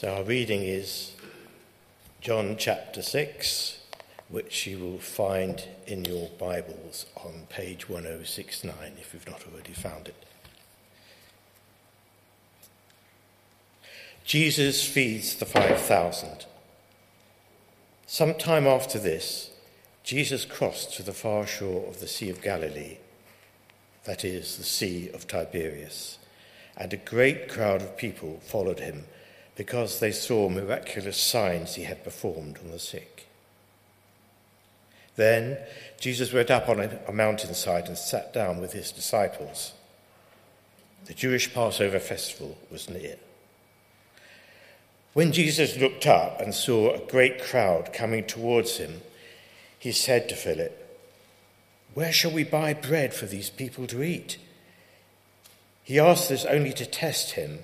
So our reading is John chapter 6, which you will find in your Bibles on page 1069 if you've not already found it. Jesus feeds the 5,000. Some time after this, Jesus crossed to the far shore of the Sea of Galilee, that is, the Sea of Tiberias, and a great crowd of people followed him because they saw miraculous signs he had performed on the sick. Then Jesus went up on a mountainside and sat down with his disciples. The Jewish Passover festival was near. When Jesus looked up and saw a great crowd coming towards him, he said to Philip, Where shall we buy bread for these people to eat? He asked this only to test him,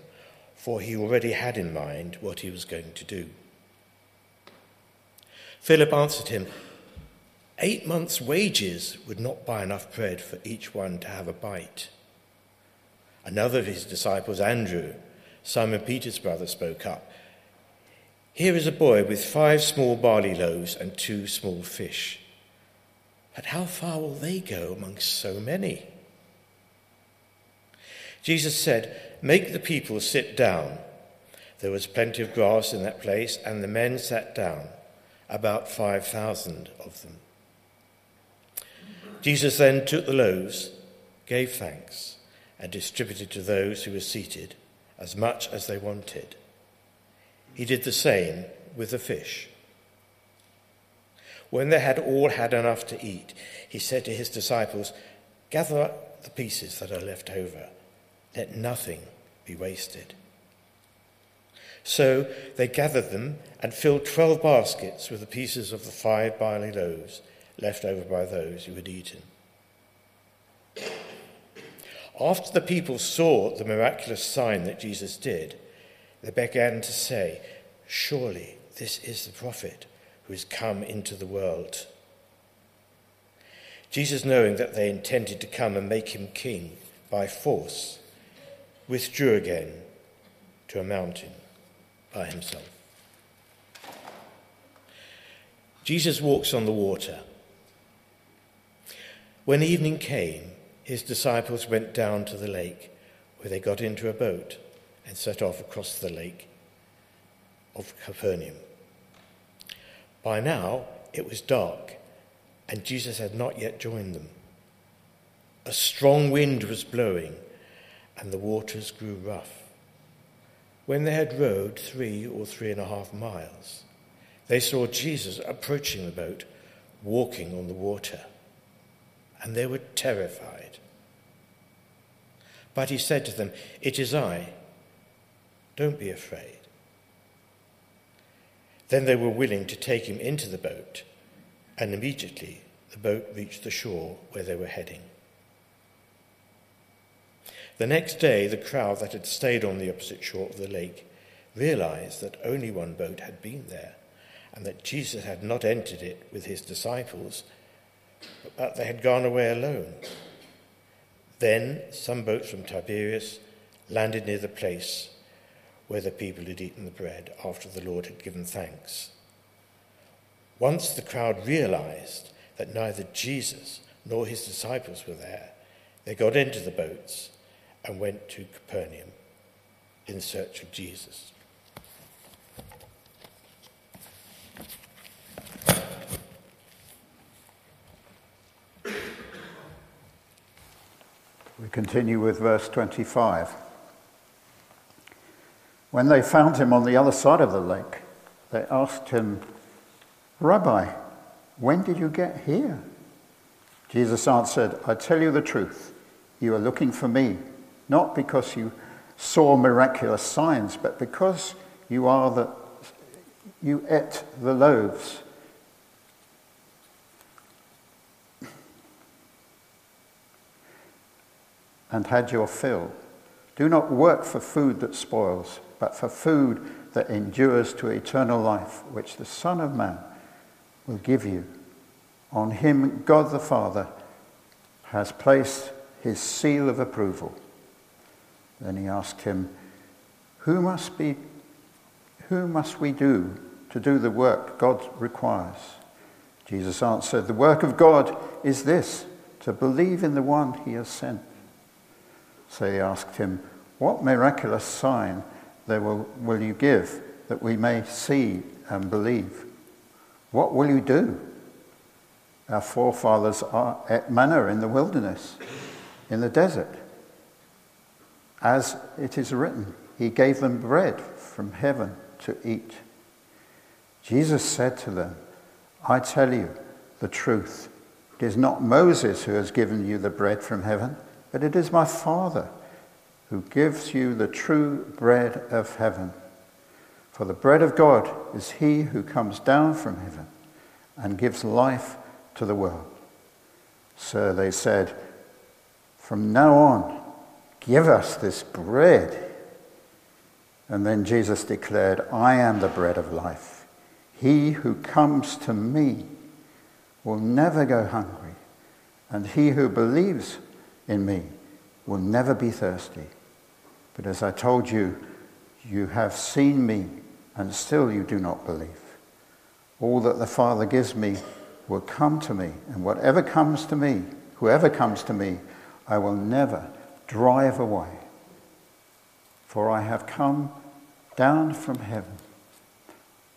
for he already had in mind what he was going to do. Philip answered him, Eight months' wages would not buy enough bread for each one to have a bite. Another of his disciples, Andrew, Simon Peter's brother, spoke up. Here is a boy with five small barley loaves and two small fish. But how far will they go amongst so many? Jesus said, Make the people sit down. There was plenty of grass in that place, and the men sat down, about 5,000 of them. Jesus then took the loaves, gave thanks, and distributed to those who were seated as much as they wanted he did the same with the fish. When they had all had enough to eat, he said to his disciples, Gather up the pieces that are left over. Let nothing be wasted. So they gathered them and filled twelve baskets with the pieces of the five barley loaves left over by those who had eaten. After the people saw the miraculous sign that Jesus did, they began to say, Surely this is the prophet who has come into the world. Jesus, knowing that they intended to come and make him king by force, withdrew again to a mountain by himself. Jesus walks on the water. When evening came, his disciples went down to the lake, where they got into a boat and set off across the lake of Capernaum. By now, it was dark, and Jesus had not yet joined them. A strong wind was blowing, and the waters grew rough. When they had rowed three or three and a half miles, they saw Jesus approaching the boat, walking on the water, and they were terrified. But he said to them, It is I don't be afraid. Then they were willing to take him into the boat, and immediately the boat reached the shore where they were heading. The next day, the crowd that had stayed on the opposite shore of the lake realized that only one boat had been there, and that Jesus had not entered it with his disciples, but that they had gone away alone. Then some boats from Tiberias landed near the place where the people had eaten the bread after the Lord had given thanks. Once the crowd realized that neither Jesus nor his disciples were there, they got into the boats and went to Capernaum in search of Jesus. We continue with verse 25. When they found him on the other side of the lake, they asked him, Rabbi, when did you get here? Jesus answered, I tell you the truth. You are looking for me, not because you saw miraculous signs, but because you are the you ate the loaves. And had your fill. Do not work for food that spoils but for food that endures to eternal life, which the Son of Man will give you. On him, God the Father has placed his seal of approval. Then he asked him, Who must be Who must we do to do the work God requires? Jesus answered, The work of God is this, to believe in the one he has sent. So he asked him, What miraculous sign will, will you give that we may see and believe? What will you do? Our forefathers are at manna in the wilderness, in the desert. As it is written, He gave them bread from heaven to eat. Jesus said to them, I tell you the truth. It is not Moses who has given you the bread from heaven, but it is my Father who gives you the true bread of heaven. For the bread of God is he who comes down from heaven and gives life to the world. So they said, From now on, give us this bread. And then Jesus declared, I am the bread of life. He who comes to me will never go hungry, and he who believes in me will never be thirsty. But as I told you, you have seen me, and still you do not believe. All that the Father gives me will come to me, and whatever comes to me, whoever comes to me, I will never drive away. For I have come down from heaven,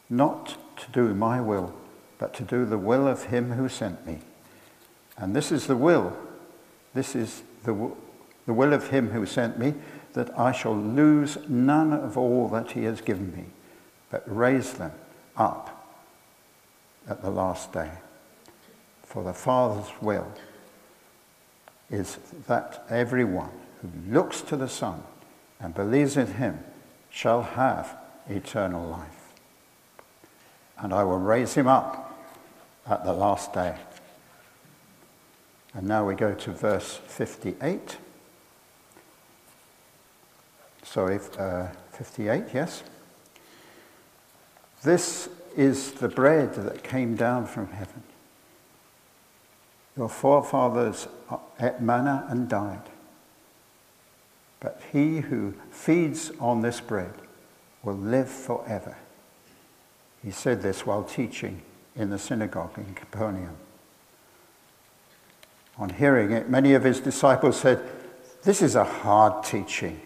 not to do my will, but to do the will of him who sent me. And this is the will, this is the, the will of him who sent me, that I shall lose none of all that he has given me, but raise them up at the last day. For the Father's will is that everyone who looks to the Son and believes in him shall have eternal life. And I will raise him up at the last day. And now we go to verse 58. Sorry, uh, 58, yes. This is the bread that came down from heaven. Your forefathers ate manna and died. But he who feeds on this bread will live forever. He said this while teaching in the synagogue in Capernaum. On hearing it, many of his disciples said, This is a hard teaching.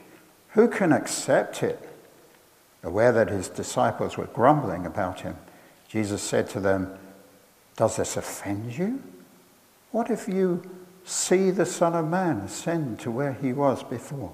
Who can accept it? Aware that his disciples were grumbling about him, Jesus said to them, Does this offend you? What if you see the Son of Man ascend to where he was before?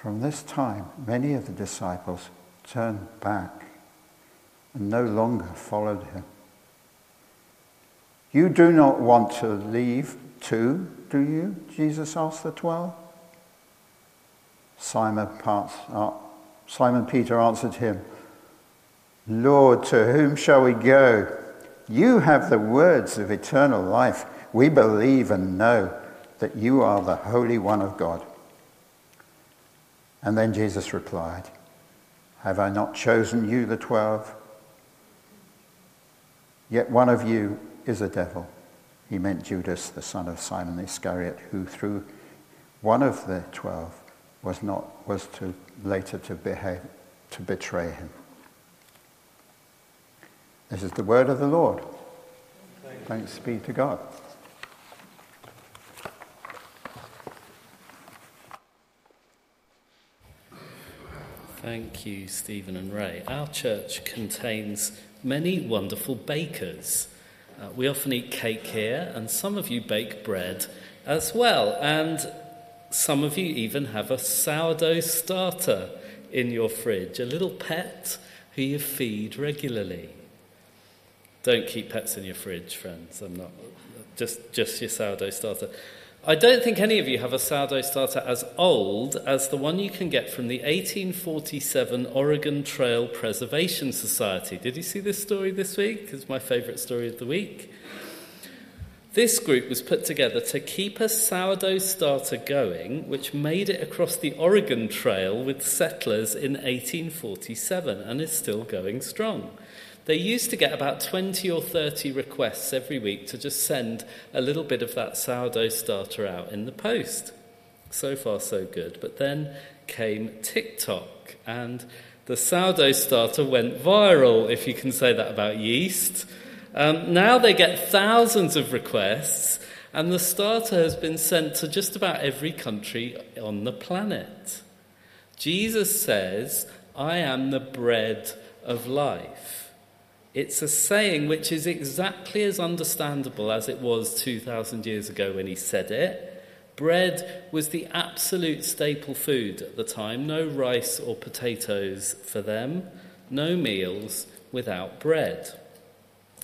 From this time, many of the disciples turned back and no longer followed him. You do not want to leave too, do you? Jesus asked the twelve. Simon, uh, Simon Peter answered him, Lord, to whom shall we go? You have the words of eternal life. We believe and know that you are the Holy One of God. And then Jesus replied, Have I not chosen you, the twelve? Yet one of you is a devil. He meant Judas, the son of Simon Iscariot, who through one of the twelve was not was to later to behave to betray him. This is the word of the Lord. Thanks be to God. Thank you, Stephen and Ray. Our church contains many wonderful bakers. Uh, we often eat cake here, and some of you bake bread as well. And some of you even have a sourdough starter in your fridge, a little pet who you feed regularly. Don't keep pets in your fridge, friends. I'm not just just your sourdough starter. I don't think any of you have a sourdough starter as old as the one you can get from the 1847 Oregon Trail Preservation Society. Did you see this story this week? It's my favourite story of the week. This group was put together to keep a sourdough starter going, which made it across the Oregon Trail with settlers in 1847 and is still going strong. They used to get about 20 or 30 requests every week to just send a little bit of that sourdough starter out in the post. So far, so good. But then came TikTok, and the sourdough starter went viral, if you can say that about yeast. Um, now they get thousands of requests, and the starter has been sent to just about every country on the planet. Jesus says, I am the bread of life. It's a saying which is exactly as understandable as it was 2,000 years ago when he said it. Bread was the absolute staple food at the time. No rice or potatoes for them, no meals without bread.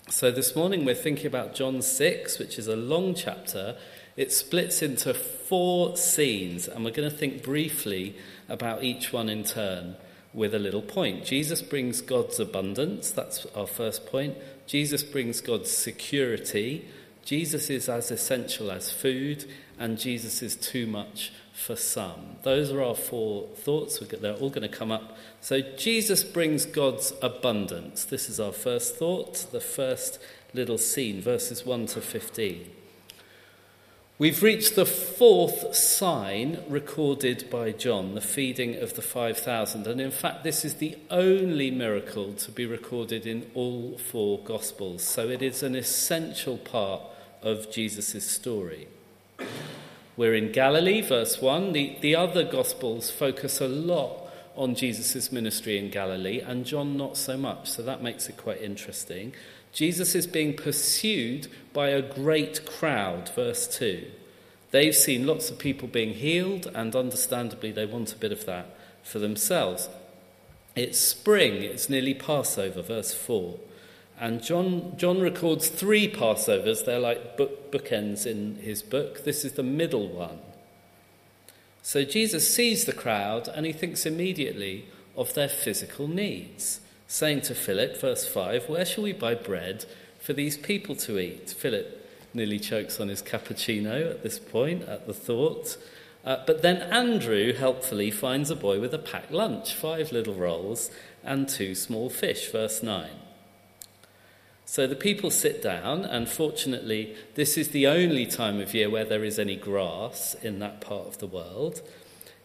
So this morning we're thinking about John 6, which is a long chapter. It splits into four scenes, and we're going to think briefly about each one in turn with a little point. Jesus brings God's abundance, that's our first point. Jesus brings God's security. Jesus is as essential as food, and Jesus is too much for some. Those are our four thoughts. They're all going to come up. So, Jesus brings God's abundance. This is our first thought, the first little scene, verses 1 to 15. We've reached the fourth sign recorded by John, the feeding of the 5,000. And in fact, this is the only miracle to be recorded in all four Gospels. So it is an essential part of Jesus' story. We're in Galilee, verse 1. The, the other Gospels focus a lot on Jesus' ministry in Galilee, and John not so much. So that makes it quite interesting. Jesus is being pursued by a great crowd, verse 2. They've seen lots of people being healed, and understandably, they want a bit of that for themselves. It's spring, it's nearly Passover, verse 4. And John, John records three Passovers. They're like book, bookends in his book. This is the middle one. So Jesus sees the crowd and he thinks immediately of their physical needs saying to Philip, verse 5, Where shall we buy bread for these people to eat? Philip nearly chokes on his cappuccino at this point, at the thought. Uh, but then Andrew helpfully finds a boy with a packed lunch, five little rolls and two small fish, verse 9. So the people sit down, and fortunately, this is the only time of year where there is any grass in that part of the world.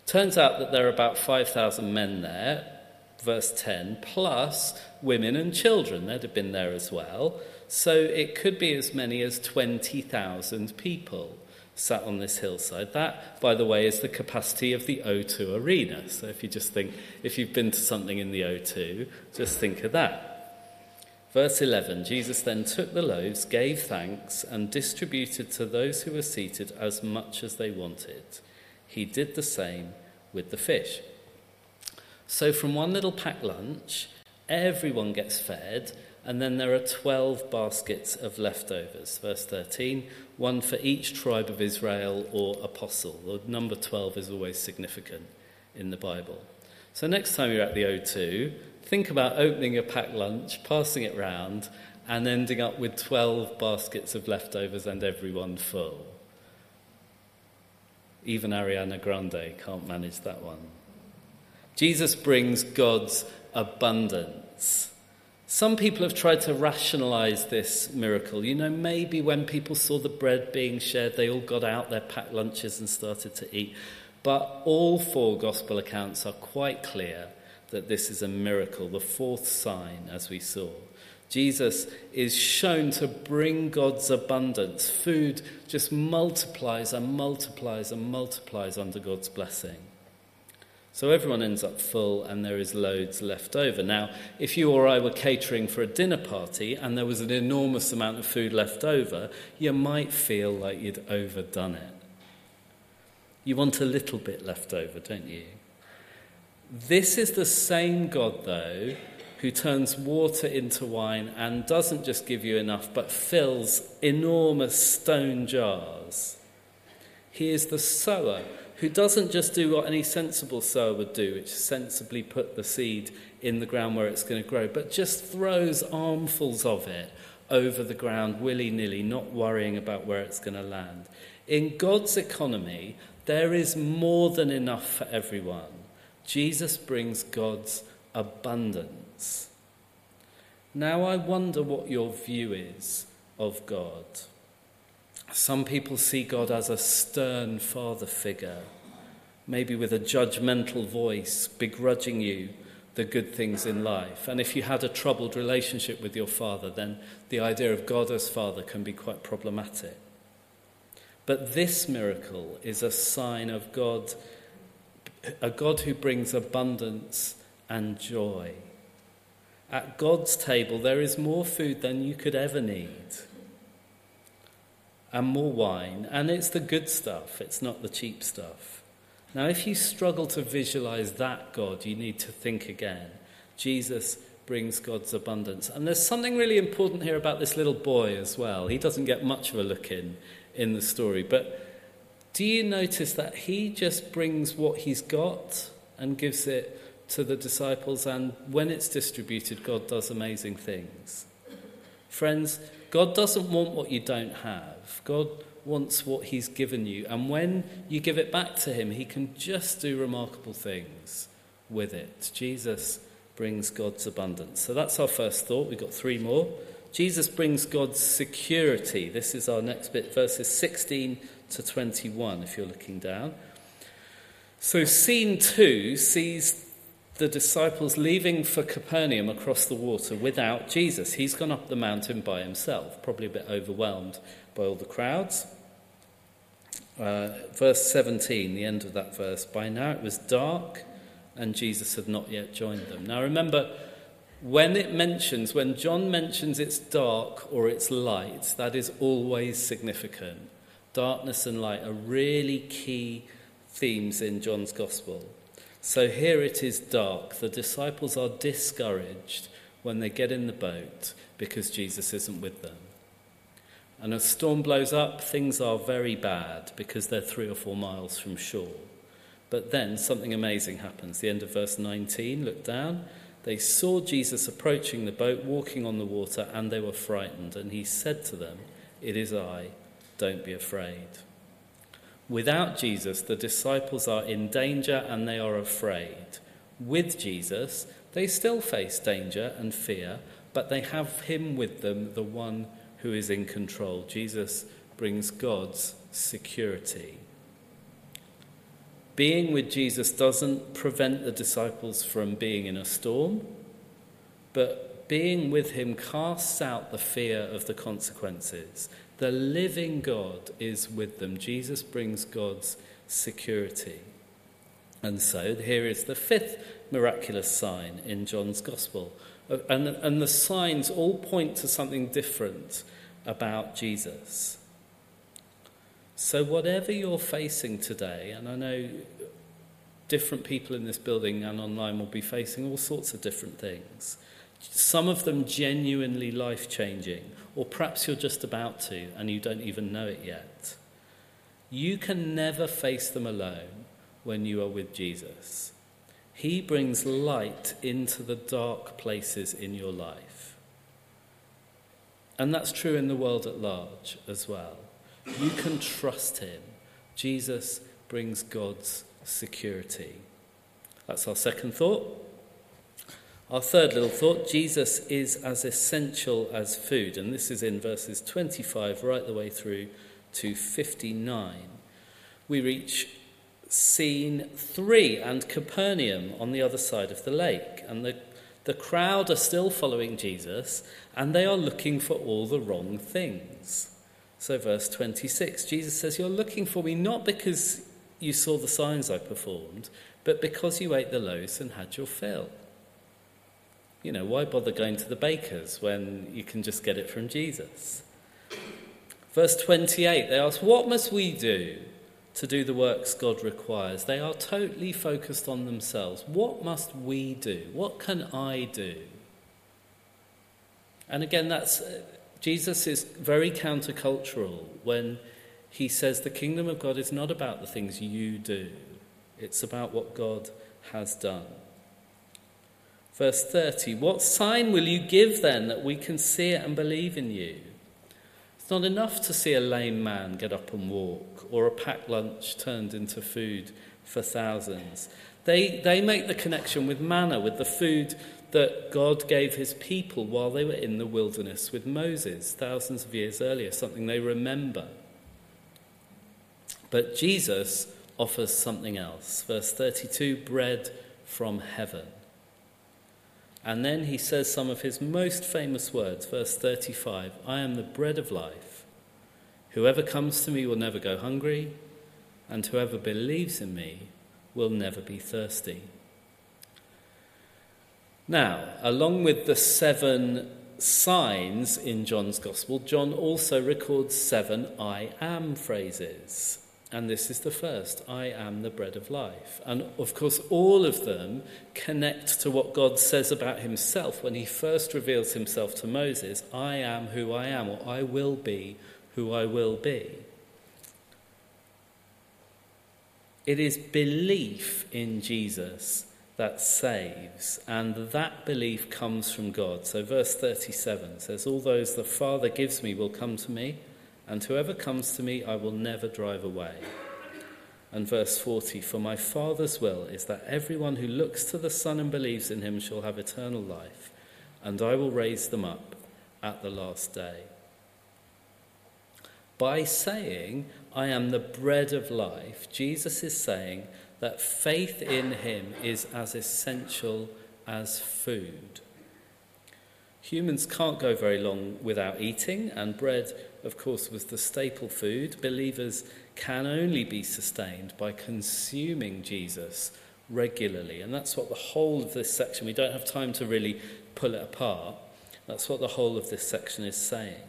Turns out that there are about 5,000 men there, verse 10, plus women and children. They'd have been there as well. So it could be as many as 20,000 people sat on this hillside. That, by the way, is the capacity of the O2 arena. So if you just think, if you've been to something in the O2, just think of that. Verse 11 Jesus then took the loaves, gave thanks, and distributed to those who were seated as much as they wanted. He did the same with the fish. So, from one little packed lunch, everyone gets fed, and then there are 12 baskets of leftovers. Verse 13 one for each tribe of Israel or apostle. The number 12 is always significant in the Bible. So, next time you're at the O2, think about opening a packed lunch, passing it round, and ending up with 12 baskets of leftovers and everyone full. Even Ariana Grande can't manage that one. Jesus brings God's abundance. Some people have tried to rationalize this miracle. You know, maybe when people saw the bread being shared, they all got out their packed lunches and started to eat. But all four gospel accounts are quite clear that this is a miracle, the fourth sign, as we saw. Jesus is shown to bring God's abundance. Food just multiplies and multiplies and multiplies under God's blessing. So everyone ends up full and there is loads left over. Now, if you or I were catering for a dinner party and there was an enormous amount of food left over, you might feel like you'd overdone it. You want a little bit left over, don't you? This is the same God, though, who turns water into wine and doesn't just give you enough, but fills enormous stone jars. He is the sower who doesn't just do what any sensible sower would do, which is sensibly put the seed in the ground where it's going to grow, but just throws armfuls of it over the ground willy nilly, not worrying about where it's going to land. In God's economy, there is more than enough for everyone. Jesus brings God's abundance. Now, I wonder what your view is of God. Some people see God as a stern father figure, maybe with a judgmental voice, begrudging you the good things in life. And if you had a troubled relationship with your father, then the idea of God as father can be quite problematic. But this miracle is a sign of God, a God who brings abundance and joy. At God's table, there is more food than you could ever need and more wine, and it's the good stuff, it's not the cheap stuff. Now, if you struggle to visualize that God, you need to think again. Jesus brings God's abundance. And there's something really important here about this little boy as well. He doesn't get much of a look in in the story, but do you notice that he just brings what he's got and gives it to the disciples, and when it's distributed, God does amazing things? Friends, God doesn't want what you don't have. God wants what He's given you. And when you give it back to Him, He can just do remarkable things with it. Jesus brings God's abundance. So that's our first thought. We've got three more. Jesus brings God's security. This is our next bit, verses 16 to 21, if you're looking down. So, scene two sees the disciples leaving for Capernaum across the water without Jesus. He's gone up the mountain by himself, probably a bit overwhelmed by all the crowds. Uh, verse 17, the end of that verse. By now it was dark and Jesus had not yet joined them. Now remember, when it mentions, when John mentions it's dark or it's light, that is always significant. Darkness and light are really key themes in John's Gospel. So here it is dark. The disciples are discouraged when they get in the boat because Jesus isn't with them. And a storm blows up, things are very bad because they're three or four miles from shore. But then something amazing happens. The end of verse 19, look down. They saw Jesus approaching the boat, walking on the water, and they were frightened. And he said to them, It is I, don't be afraid. Without Jesus, the disciples are in danger and they are afraid. With Jesus, they still face danger and fear, but they have him with them, the one who is in control. Jesus brings God's security. Being with Jesus doesn't prevent the disciples from being in a storm, but being with him casts out the fear of the consequences. The living God is with them. Jesus brings God's security. And so here is the fifth miraculous sign in John's Gospel. And, and the signs all point to something different about Jesus. So, whatever you're facing today, and I know different people in this building and online will be facing all sorts of different things, some of them genuinely life changing, or perhaps you're just about to and you don't even know it yet. You can never face them alone when you are with Jesus. He brings light into the dark places in your life. And that's true in the world at large as well. You can trust him. Jesus brings God's security. That's our second thought. Our third little thought Jesus is as essential as food, and this is in verses 25 right the way through to 59. We reach scene three and Capernaum on the other side of the lake, and the, the crowd are still following Jesus and they are looking for all the wrong things. So, verse 26 Jesus says, You're looking for me not because you saw the signs I performed, but because you ate the loaves and had your fill. You know, why bother going to the baker's when you can just get it from Jesus? Verse 28, they ask, What must we do to do the works God requires? They are totally focused on themselves. What must we do? What can I do? And again, that's uh, Jesus is very countercultural when he says the kingdom of God is not about the things you do, it's about what God has done. Verse 30 What sign will you give then that we can see it and believe in you? It's not enough to see a lame man get up and walk or a packed lunch turned into food for thousands. They, they make the connection with manna, with the food that God gave his people while they were in the wilderness with Moses thousands of years earlier, something they remember. But Jesus offers something else. Verse 32 bread from heaven. And then he says some of his most famous words. Verse 35 I am the bread of life. Whoever comes to me will never go hungry, and whoever believes in me will never be thirsty. Now, along with the seven signs in John's Gospel, John also records seven I am phrases. And this is the first I am the bread of life. And of course, all of them connect to what God says about himself when he first reveals himself to Moses I am who I am, or I will be who I will be. It is belief in Jesus that saves, and that belief comes from God. So, verse 37 says, All those the Father gives me will come to me and whoever comes to me I will never drive away. And verse 40 For my Father's will is that everyone who looks to the Son and believes in him shall have eternal life, and I will raise them up at the last day. By saying, I am the bread of life, Jesus is saying that faith in him is as essential as food. Humans can't go very long without eating, and bread of course, was the staple food. Believers can only be sustained by consuming Jesus regularly. And that's what the whole of this section, we don't have time to really pull it apart. That's what the whole of this section is saying.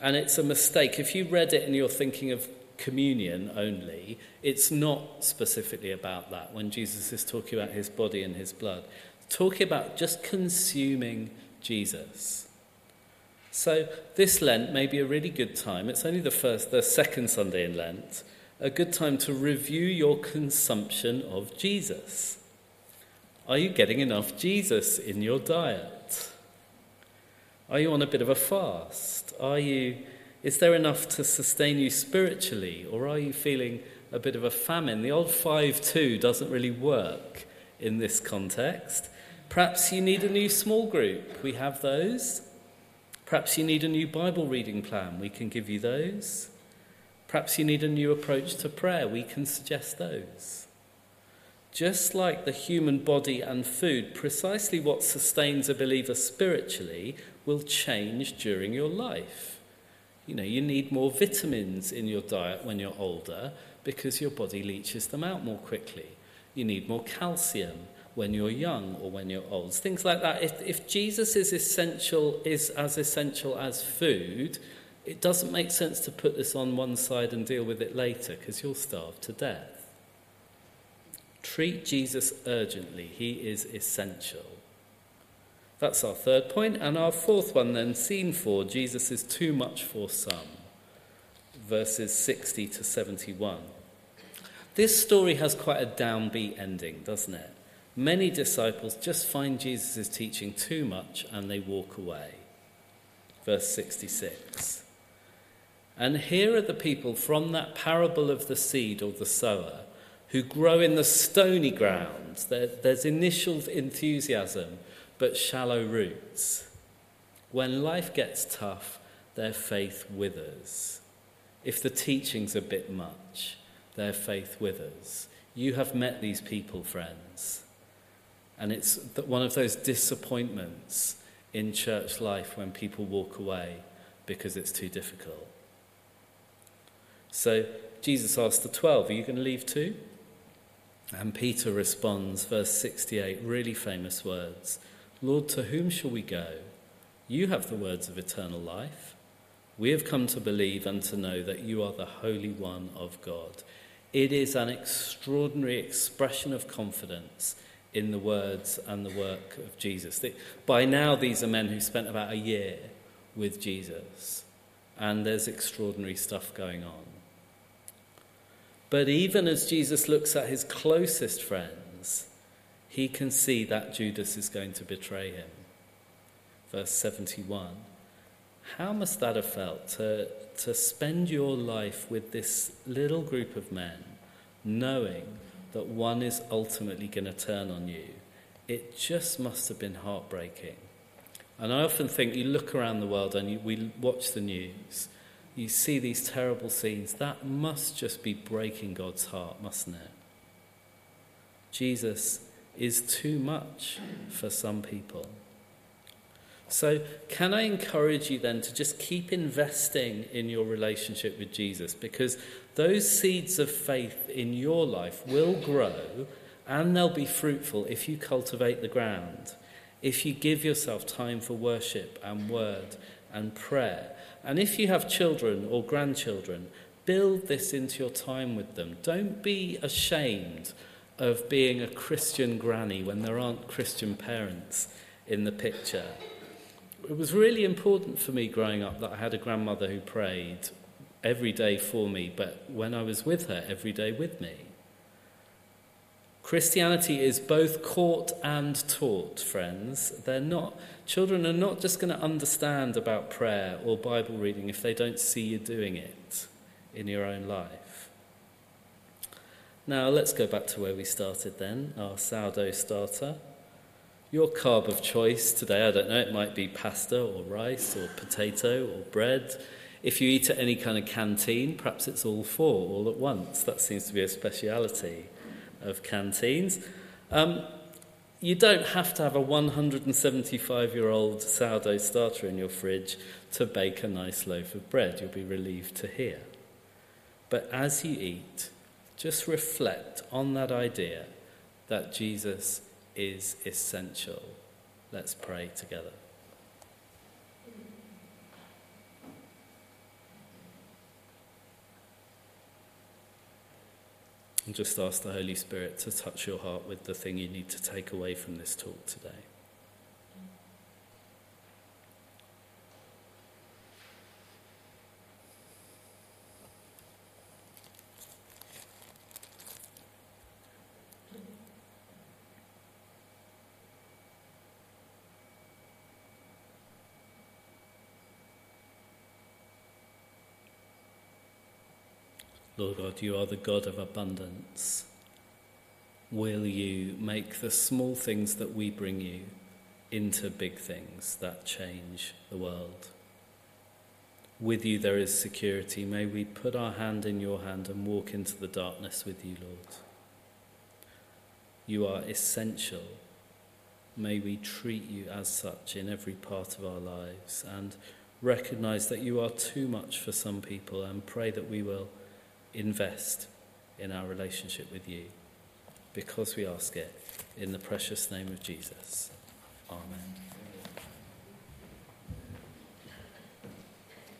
And it's a mistake. If you read it and you're thinking of communion only, it's not specifically about that when Jesus is talking about his body and his blood. Talking about just consuming Jesus. So this Lent may be a really good time. It's only the first, the second Sunday in Lent. A good time to review your consumption of Jesus. Are you getting enough Jesus in your diet? Are you on a bit of a fast? Are you is there enough to sustain you spiritually or are you feeling a bit of a famine? The old 5-2 doesn't really work in this context. Perhaps you need a new small group. We have those. Perhaps you need a new Bible reading plan. We can give you those. Perhaps you need a new approach to prayer. We can suggest those. Just like the human body and food, precisely what sustains a believer spiritually will change during your life. You know, you need more vitamins in your diet when you're older because your body leaches them out more quickly. You need more calcium when you're young or when you're old. Things like that. If, if Jesus is essential, is as essential as food, it doesn't make sense to put this on one side and deal with it later because you'll starve to death. Treat Jesus urgently. He is essential. That's our third point. And our fourth one, then, scene four Jesus is too much for some. Verses 60 to 71. This story has quite a downbeat ending, doesn't it? Many disciples just find Jesus' teaching too much and they walk away. Verse 66. And here are the people from that parable of the seed or the sower who grow in the stony ground. There, there's initial enthusiasm, but shallow roots. When life gets tough, their faith withers. If the teaching's a bit much, their faith withers. You have met these people, friends. And it's one of those disappointments in church life when people walk away because it's too difficult. So Jesus asked the 12, Are you going to leave too? And Peter responds, verse 68, really famous words Lord, to whom shall we go? You have the words of eternal life. We have come to believe and to know that you are the Holy One of God. It is an extraordinary expression of confidence in the words and the work of Jesus. By now, these are men who spent about a year with Jesus. and there's extraordinary stuff going on. But even as Jesus looks at his closest friends, he can see that Judas is going to betray him. Verse 71. How must that have felt to, to spend your life with this little group of men, knowing that one is ultimately going to turn on you? It just must have been heartbreaking. And I often think you look around the world and you, we watch the news, you see these terrible scenes. That must just be breaking God's heart, mustn't it? Jesus is too much for some people. So, can I encourage you then to just keep investing in your relationship with Jesus? Because those seeds of faith in your life will grow and they'll be fruitful if you cultivate the ground, if you give yourself time for worship and word and prayer. And if you have children or grandchildren, build this into your time with them. Don't be ashamed of being a Christian granny when there aren't Christian parents in the picture it was really important for me growing up that I had a grandmother who prayed every day for me, but when I was with her, every day with me. Christianity is both caught and taught, friends. They're not, children are not just going to understand about prayer or Bible reading if they don't see you doing it in your own life. Now, let's go back to where we started then, our sourdough starter. Your carb of choice today, I don't know, it might be pasta or rice or potato or bread. If you eat at any kind of canteen, perhaps it's all four all at once. That seems to be a speciality of canteens. Um, you don't have to have a 175 year old sourdough starter in your fridge to bake a nice loaf of bread, you'll be relieved to hear. But as you eat, just reflect on that idea that Jesus is essential. Let's pray together. And just ask the Holy Spirit to touch your heart with the thing you need to take away from this talk today. Lord God, you are the God of abundance. Will you make the small things that we bring you into big things that change the world? With you there is security. May we put our hand in your hand and walk into the darkness with you, Lord. You are essential. May we treat you as such in every part of our lives and recognize that you are too much for some people and pray that we will invest in our relationship with you because we ask it in the precious name of Jesus. Amen.